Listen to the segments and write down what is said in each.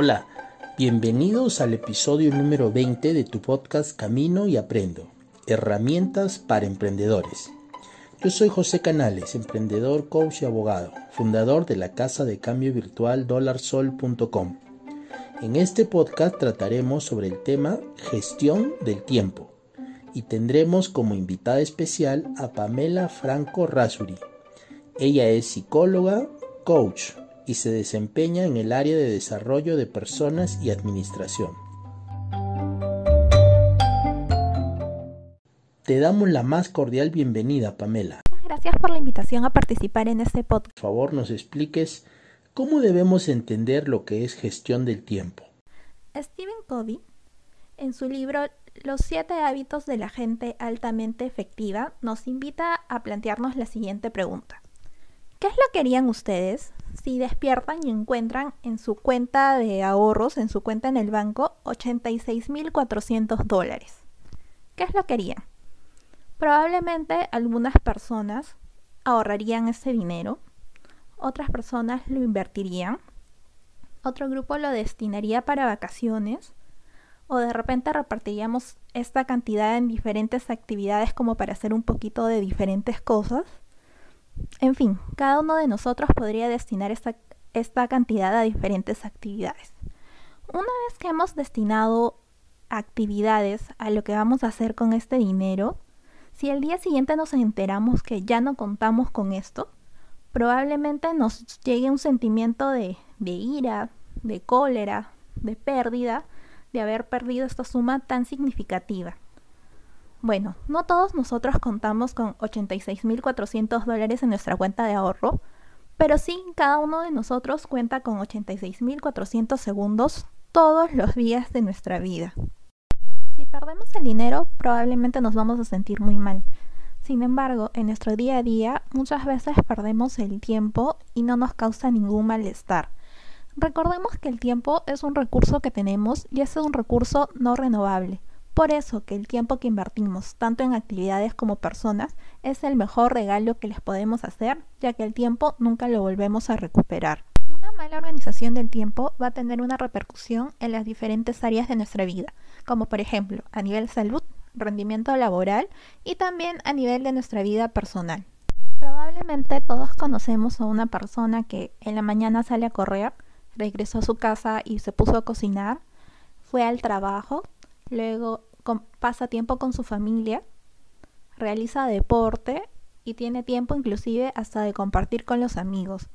Hola, bienvenidos al episodio número 20 de tu podcast Camino y Aprendo, herramientas para emprendedores. Yo soy José Canales, emprendedor, coach y abogado, fundador de la casa de cambio virtual dolarsol.com. En este podcast trataremos sobre el tema gestión del tiempo y tendremos como invitada especial a Pamela Franco Rasuri. Ella es psicóloga, coach, y se desempeña en el área de desarrollo de personas y administración. Te damos la más cordial bienvenida, Pamela. Gracias por la invitación a participar en este podcast. Por favor, nos expliques cómo debemos entender lo que es gestión del tiempo. Stephen Covey, en su libro Los siete hábitos de la gente altamente efectiva, nos invita a plantearnos la siguiente pregunta. ¿Qué es lo que harían ustedes si despiertan y encuentran en su cuenta de ahorros, en su cuenta en el banco, 86.400 dólares? ¿Qué es lo que harían? Probablemente algunas personas ahorrarían ese dinero, otras personas lo invertirían, otro grupo lo destinaría para vacaciones, o de repente repartiríamos esta cantidad en diferentes actividades como para hacer un poquito de diferentes cosas en fin, cada uno de nosotros podría destinar esta, cantidad a diferentes actividades. Una vez que hemos destinado actividades a lo que vamos a hacer con este dinero, si el día siguiente nos enteramos que ya no contamos con esto, probablemente nos llegue un sentimiento de, de ira, de cólera, de pérdida, de haber perdido esta suma tan significativa. Bueno, no todos nosotros contamos con 86.400 dólares en nuestra cuenta de ahorro, pero sí cada uno de nosotros cuenta con 86.400 segundos todos los días de nuestra vida. Si perdemos el dinero, probablemente nos vamos a sentir muy mal. Sin embargo, en nuestro día a día muchas veces perdemos el tiempo y no nos causa ningún malestar. Recordemos que el tiempo es un recurso que tenemos y es un recurso no renovable. Por eso que el tiempo que invertimos, tanto en actividades como personas, es el mejor regalo que les podemos hacer, ya que el tiempo nunca lo volvemos a recuperar. Una mala organización del tiempo va a tener una repercusión en las diferentes áreas de nuestra vida, como por ejemplo a nivel salud, rendimiento laboral y también a nivel de nuestra vida personal. Probablemente todos conocemos a una persona que en la mañana sale a correr, regresó a su casa y se puso a cocinar, fue al trabajo, luego pasa tiempo con su familia, realiza deporte y tiene tiempo inclusive hasta de compartir con los amigos.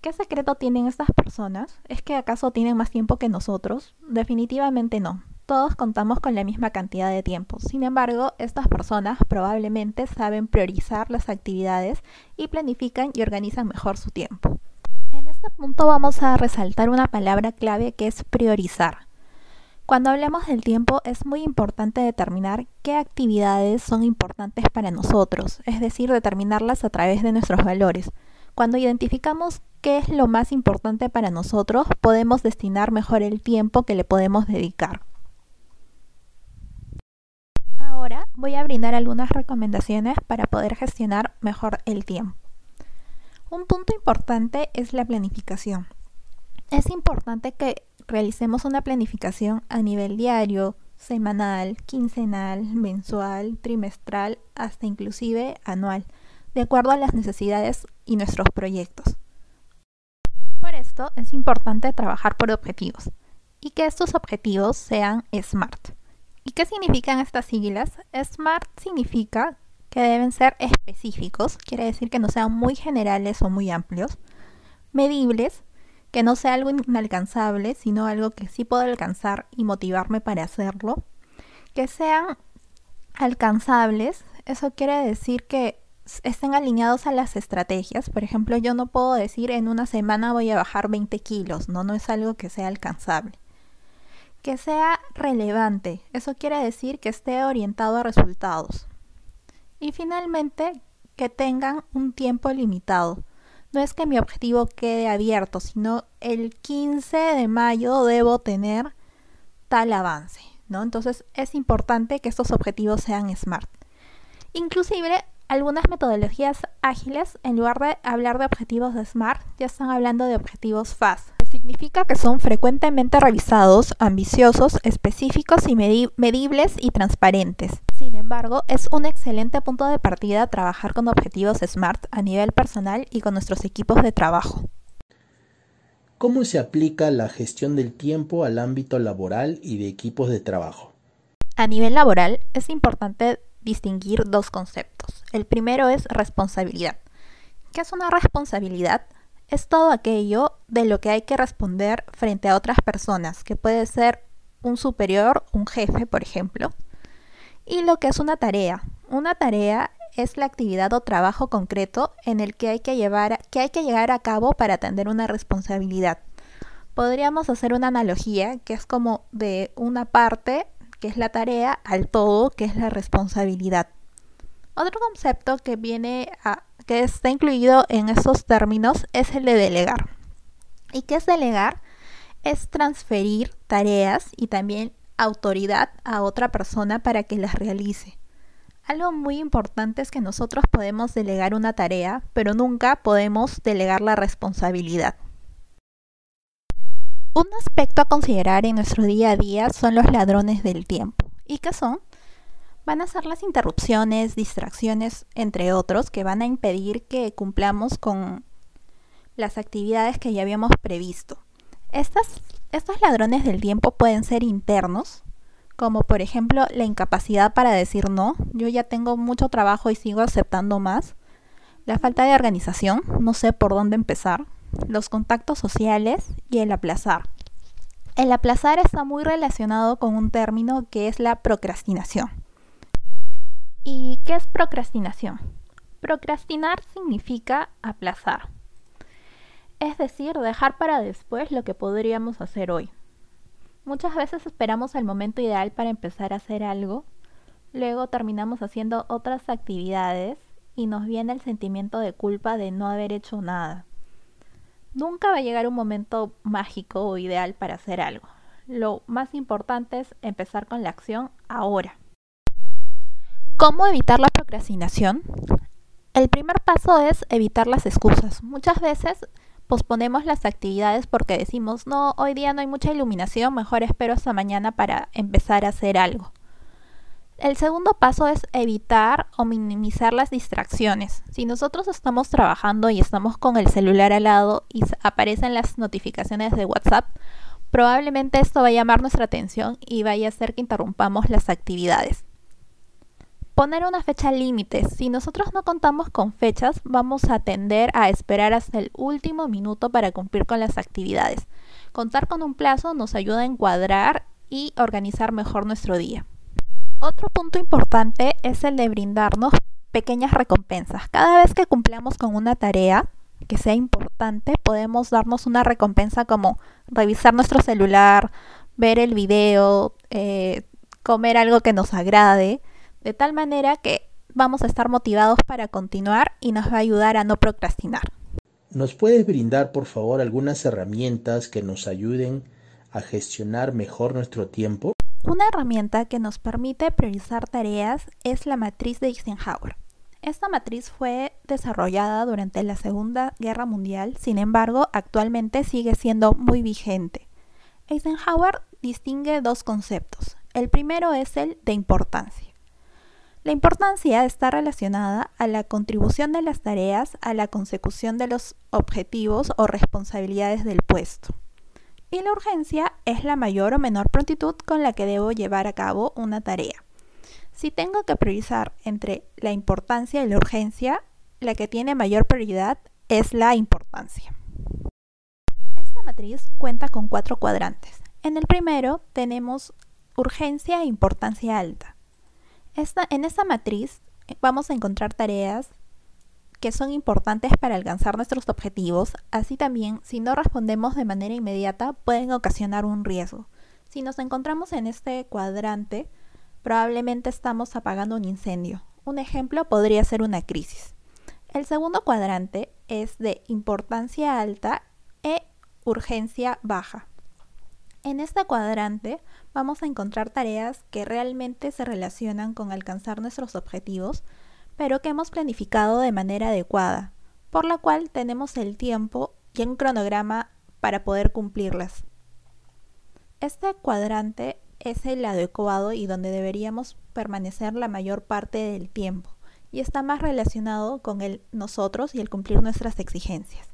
¿Qué secreto tienen estas personas? ¿Es que acaso tienen más tiempo que nosotros? Definitivamente no. Todos contamos con la misma cantidad de tiempo. Sin embargo, estas personas probablemente saben priorizar las actividades y planifican y organizan mejor su tiempo. En este punto vamos a resaltar una palabra clave que es priorizar. Cuando hablamos del tiempo es muy importante determinar qué actividades son importantes para nosotros, es decir, determinarlas a través de nuestros valores. Cuando identificamos qué es lo más importante para nosotros, podemos destinar mejor el tiempo que le podemos dedicar. Ahora voy a brindar algunas recomendaciones para poder gestionar mejor el tiempo. Un punto importante es la planificación. Es importante que realicemos una planificación a nivel diario, semanal, quincenal, mensual, trimestral, hasta inclusive anual, de acuerdo a las necesidades y nuestros proyectos. Por esto es importante trabajar por objetivos y que estos objetivos sean SMART. ¿Y qué significan estas siglas? SMART significa que deben ser específicos, quiere decir que no sean muy generales o muy amplios, medibles, que no sea algo inalcanzable, sino algo que sí puedo alcanzar y motivarme para hacerlo. Que sean alcanzables, eso quiere decir que estén alineados a las estrategias. Por ejemplo, yo no puedo decir en una semana voy a bajar 20 kilos, no, no es algo que sea alcanzable. Que sea relevante, eso quiere decir que esté orientado a resultados. Y finalmente, que tengan un tiempo limitado no es que mi objetivo quede abierto, sino el 15 de mayo debo tener tal avance, ¿no? Entonces es importante que estos objetivos sean SMART. Inclusive algunas metodologías ágiles, en lugar de hablar de objetivos de SMART, ya están hablando de objetivos FAST. Significa que son frecuentemente revisados, ambiciosos, específicos y medibles y transparentes. Sin embargo, es un excelente punto de partida trabajar con objetivos SMART a nivel personal y con nuestros equipos de trabajo. ¿Cómo se aplica la gestión del tiempo al ámbito laboral y de equipos de trabajo? A nivel laboral es importante distinguir dos conceptos. El primero es responsabilidad. ¿Qué es una responsabilidad? Es todo aquello de lo que hay que responder frente a otras personas, que puede ser un superior, un jefe, por ejemplo, y lo que es una tarea. Una tarea es la actividad o trabajo concreto en el que hay que, llevar, que hay que llegar a cabo para atender una responsabilidad. Podríamos hacer una analogía que es como de una parte que es la tarea, al todo, que es la responsabilidad. Otro concepto que viene a, que está incluido en esos términos es el de delegar. ¿Y qué es delegar? Es transferir tareas y también autoridad a otra persona para que las realice. Algo muy importante es que nosotros podemos delegar una tarea, pero nunca podemos delegar la responsabilidad. Un aspecto a considerar en nuestro día a día son los ladrones del tiempo. ¿Y qué son? Van a ser las interrupciones, distracciones, entre otros, que van a impedir que cumplamos con las actividades que ya habíamos previsto. Estas, estos ladrones del tiempo pueden ser internos, como por ejemplo la incapacidad para decir no, yo ya tengo mucho trabajo y sigo aceptando más, la falta de organización, no sé por dónde empezar, los contactos sociales y el aplazar. El aplazar está muy relacionado con un término que es la procrastinación. ¿Y qué es procrastinación? Procrastinar significa aplazar. Es decir, dejar para después lo que podríamos hacer hoy. Muchas veces esperamos el momento ideal para empezar a hacer algo, luego terminamos haciendo otras actividades y nos viene el sentimiento de culpa de no haber hecho nada. Nunca va a llegar un momento mágico o ideal para hacer algo. Lo más importante es empezar con la acción ahora. ¿Cómo evitar la procrastinación? El primer paso es evitar las excusas. Muchas veces posponemos las actividades porque decimos, no, hoy día no hay mucha iluminación, mejor espero hasta mañana para empezar a hacer algo. El segundo paso es evitar o minimizar las distracciones. Si nosotros estamos trabajando y estamos con el celular al lado y aparecen las notificaciones de WhatsApp, probablemente esto va a llamar nuestra atención y vaya a hacer que interrumpamos las actividades. Poner una fecha límite. Si nosotros no contamos con fechas, vamos a tender a esperar hasta el último minuto para cumplir con las actividades. Contar con un plazo nos ayuda a encuadrar y organizar mejor nuestro día. Otro punto importante es el de brindarnos pequeñas recompensas. Cada vez que cumplamos con una tarea que sea importante, podemos darnos una recompensa como revisar nuestro celular, ver el video, eh, comer algo que nos agrade, de tal manera que vamos a estar motivados para continuar y nos va a ayudar a no procrastinar. ¿Nos puedes brindar, por favor, algunas herramientas que nos ayuden a gestionar mejor nuestro tiempo? Una herramienta que nos permite priorizar tareas es la matriz de Eisenhower. Esta matriz fue desarrollada durante la Segunda Guerra Mundial, sin embargo, actualmente sigue siendo muy vigente. Eisenhower distingue dos conceptos. El primero es el de importancia. La importancia está relacionada a la contribución de las tareas a la consecución de los objetivos o responsabilidades del puesto y la urgencia es la mayor o menor prontitud con la que debo llevar a cabo una tarea. Si tengo que priorizar entre la importancia y la urgencia, la que tiene mayor prioridad es la importancia. Esta matriz cuenta con cuatro cuadrantes. En el primero tenemos urgencia e importancia alta. En esta matriz vamos a encontrar tareas que son importantes para alcanzar nuestros objetivos, así también si no respondemos de manera inmediata pueden ocasionar un riesgo. Si nos encontramos en este cuadrante, probablemente estamos apagando un incendio. Un ejemplo podría ser una crisis. El segundo cuadrante es de importancia alta e urgencia baja. En este cuadrante vamos a encontrar tareas que realmente se relacionan con alcanzar nuestros objetivos, pero que hemos planificado de manera adecuada, por la cual tenemos el tiempo y un cronograma para poder cumplirlas. Este cuadrante es el adecuado y donde deberíamos permanecer la mayor parte del tiempo y está más relacionado con el nosotros y el cumplir nuestras exigencias.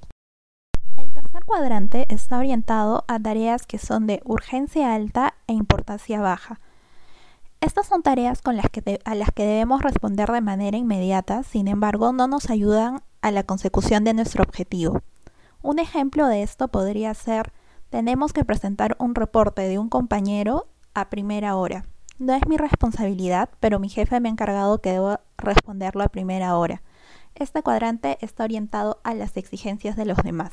Cuadrante está orientado a tareas que son de urgencia alta e importancia baja. Estas son tareas con las que a las que debemos responder de manera inmediata, sin embargo, no nos ayudan a la consecución de nuestro objetivo. Un ejemplo de esto podría ser, tenemos que presentar un reporte de un compañero a primera hora. No es mi responsabilidad, pero mi jefe me ha encargado que debo responderlo a primera hora. Este cuadrante está orientado a las exigencias de los demás.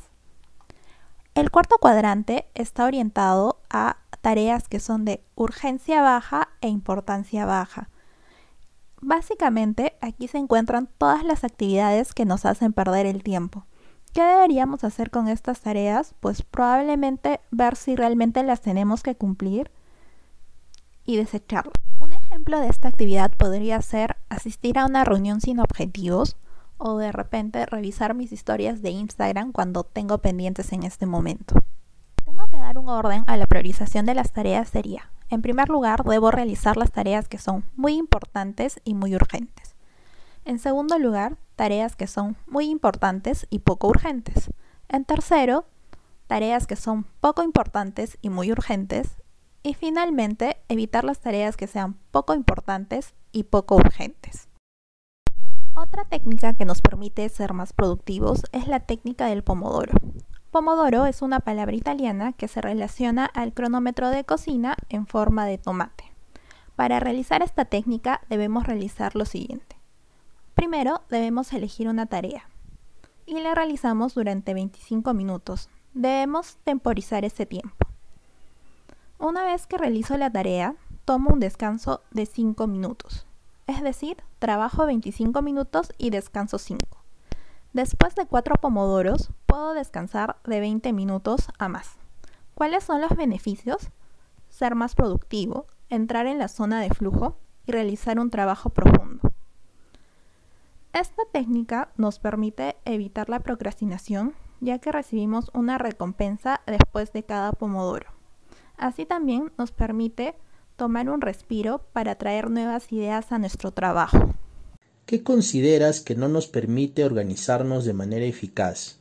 El cuarto cuadrante está orientado a tareas que son de urgencia baja e importancia baja. Básicamente, aquí se encuentran todas las actividades que nos hacen perder el tiempo. ¿Qué deberíamos hacer con estas tareas? Pues probablemente ver si realmente las tenemos que cumplir y desecharlas. Un ejemplo de esta actividad podría ser asistir a una reunión sin objetivos o de repente revisar mis historias de Instagram cuando tengo pendientes en este momento. Tengo que dar un orden a la priorización de las tareas sería, en primer lugar, debo realizar las tareas que son muy importantes y muy urgentes. En segundo lugar, tareas que son muy importantes y poco urgentes. En tercero, tareas que son poco importantes y muy urgentes. Y finalmente, evitar las tareas que sean poco importantes y poco urgentes. Otra técnica que nos permite ser más productivos es la técnica del pomodoro. Pomodoro es una palabra italiana que se relaciona al cronómetro de cocina en forma de tomate. Para realizar esta técnica debemos realizar lo siguiente. Primero debemos elegir una tarea y la realizamos durante 25 minutos. Debemos temporizar ese tiempo. Una vez que realizo la tarea, tomo un descanso de 5 minutos. Es decir, trabajo 25 minutos y descanso 5. Después de 4 pomodoros, puedo descansar de 20 minutos a más. ¿Cuáles son los beneficios? Ser más productivo, entrar en la zona de flujo y realizar un trabajo profundo. Esta técnica nos permite evitar la procrastinación ya que recibimos una recompensa después de cada pomodoro. Así también nos permite tomar un respiro para traer nuevas ideas a nuestro trabajo. ¿Qué consideras que no nos permite organizarnos de manera eficaz?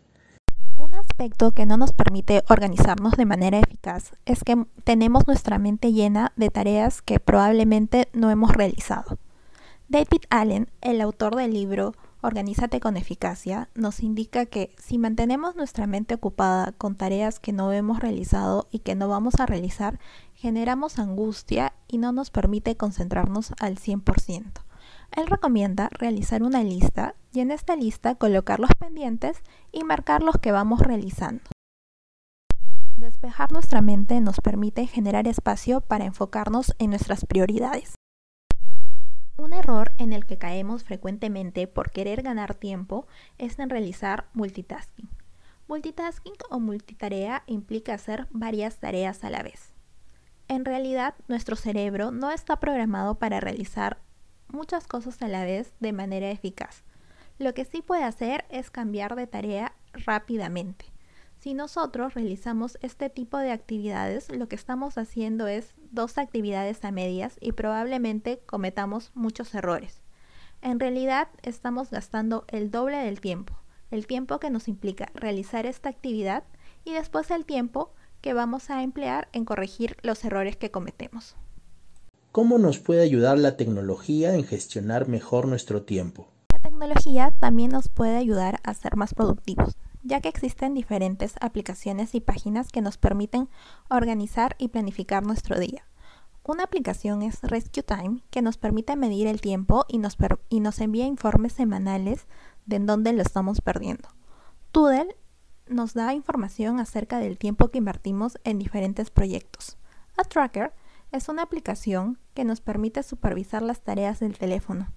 Un aspecto que no nos permite organizarnos de manera eficaz es que tenemos nuestra mente llena de tareas que probablemente no hemos realizado. David Allen, el autor del libro Organízate con eficacia, nos indica que si mantenemos nuestra mente ocupada con tareas que no hemos realizado y que no vamos a realizar, generamos angustia y no nos permite concentrarnos al 100%. Él recomienda realizar una lista y en esta lista colocar los pendientes y marcar los que vamos realizando. Despejar nuestra mente nos permite generar espacio para enfocarnos en nuestras prioridades. Error en el que caemos frecuentemente por querer ganar tiempo es en realizar multitasking. Multitasking o multitarea implica hacer varias tareas a la vez. En realidad, nuestro cerebro no está programado para realizar muchas cosas a la vez de manera eficaz. Lo que sí puede hacer es cambiar de tarea rápidamente. Si nosotros realizamos este tipo de actividades, lo que estamos haciendo es dos actividades a medias y probablemente cometamos muchos errores. En realidad estamos gastando el doble del tiempo, el tiempo que nos implica realizar esta actividad y después el tiempo que vamos a emplear en corregir los errores que cometemos. ¿Cómo nos puede ayudar la tecnología en gestionar mejor nuestro tiempo? La tecnología también nos puede ayudar a ser más productivos ya que existen diferentes aplicaciones y páginas que nos permiten organizar y planificar nuestro día. Una aplicación es Rescue Time, que nos permite medir el tiempo y nos, envía informes semanales de en dónde lo estamos perdiendo. Tudel nos da información acerca del tiempo que invertimos en diferentes proyectos. A Tracker es una aplicación que nos permite supervisar las tareas del teléfono.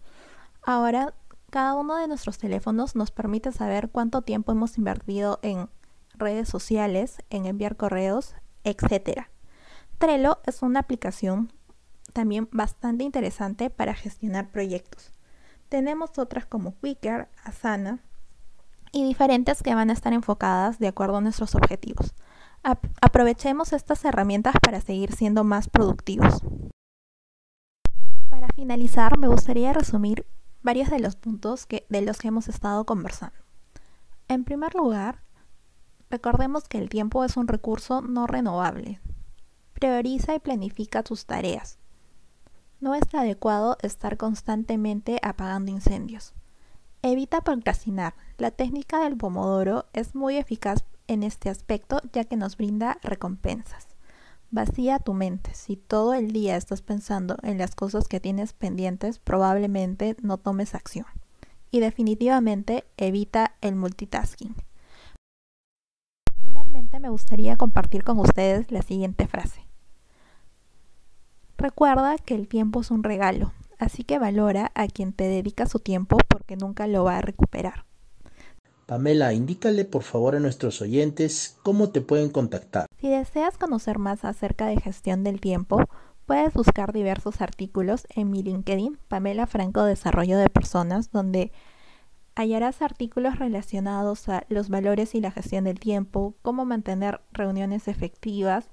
Ahora cada uno de nuestros teléfonos nos permite saber cuánto tiempo hemos invertido en redes sociales, en enviar correos, etc. Trello es una aplicación también bastante interesante para gestionar proyectos. Tenemos otras como Quicker, Asana y diferentes que van a estar enfocadas de acuerdo a nuestros objetivos. aprovechemos estas herramientas para seguir siendo más productivos. Para finalizar, me gustaría resumir varios de los puntos de los que hemos estado conversando. En primer lugar, recordemos que el tiempo es un recurso no renovable. Prioriza y planifica tus tareas. No es adecuado estar constantemente apagando incendios. Evita procrastinar. La técnica del pomodoro es muy eficaz en este aspecto ya que nos brinda recompensas. Vacía tu mente. Si todo el día estás pensando en las cosas que tienes pendientes, probablemente no tomes acción. Y definitivamente evita el multitasking. Finalmente me gustaría compartir con ustedes la siguiente frase. Recuerda que el tiempo es un regalo, así que valora a quien te dedica su tiempo porque nunca lo va a recuperar. Pamela, indícale por favor a nuestros oyentes cómo te pueden contactar. Si deseas conocer más acerca de gestión del tiempo, puedes buscar diversos artículos en mi LinkedIn, Pamela Franco Desarrollo de Personas, donde hallarás artículos relacionados a los valores y la gestión del tiempo, cómo mantener reuniones efectivas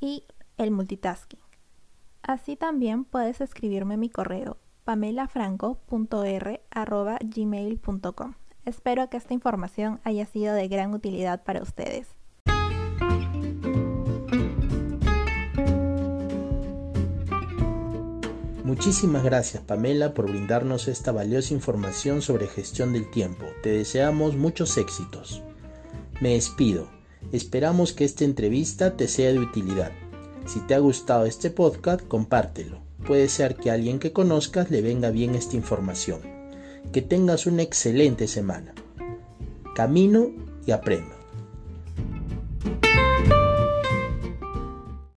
y el multitasking. Así también puedes escribirme mi correo pamelafranco.r.gmail.com. Espero que esta información haya sido de gran utilidad para ustedes. Muchísimas gracias Pamela por brindarnos esta valiosa información sobre gestión del tiempo. Te deseamos muchos éxitos. Me despido. Esperamos que esta entrevista te sea de utilidad. Si te ha gustado este podcast, compártelo. Puede ser que a alguien que conozcas le venga bien esta información. Que tengas una excelente semana. Camino y aprendo.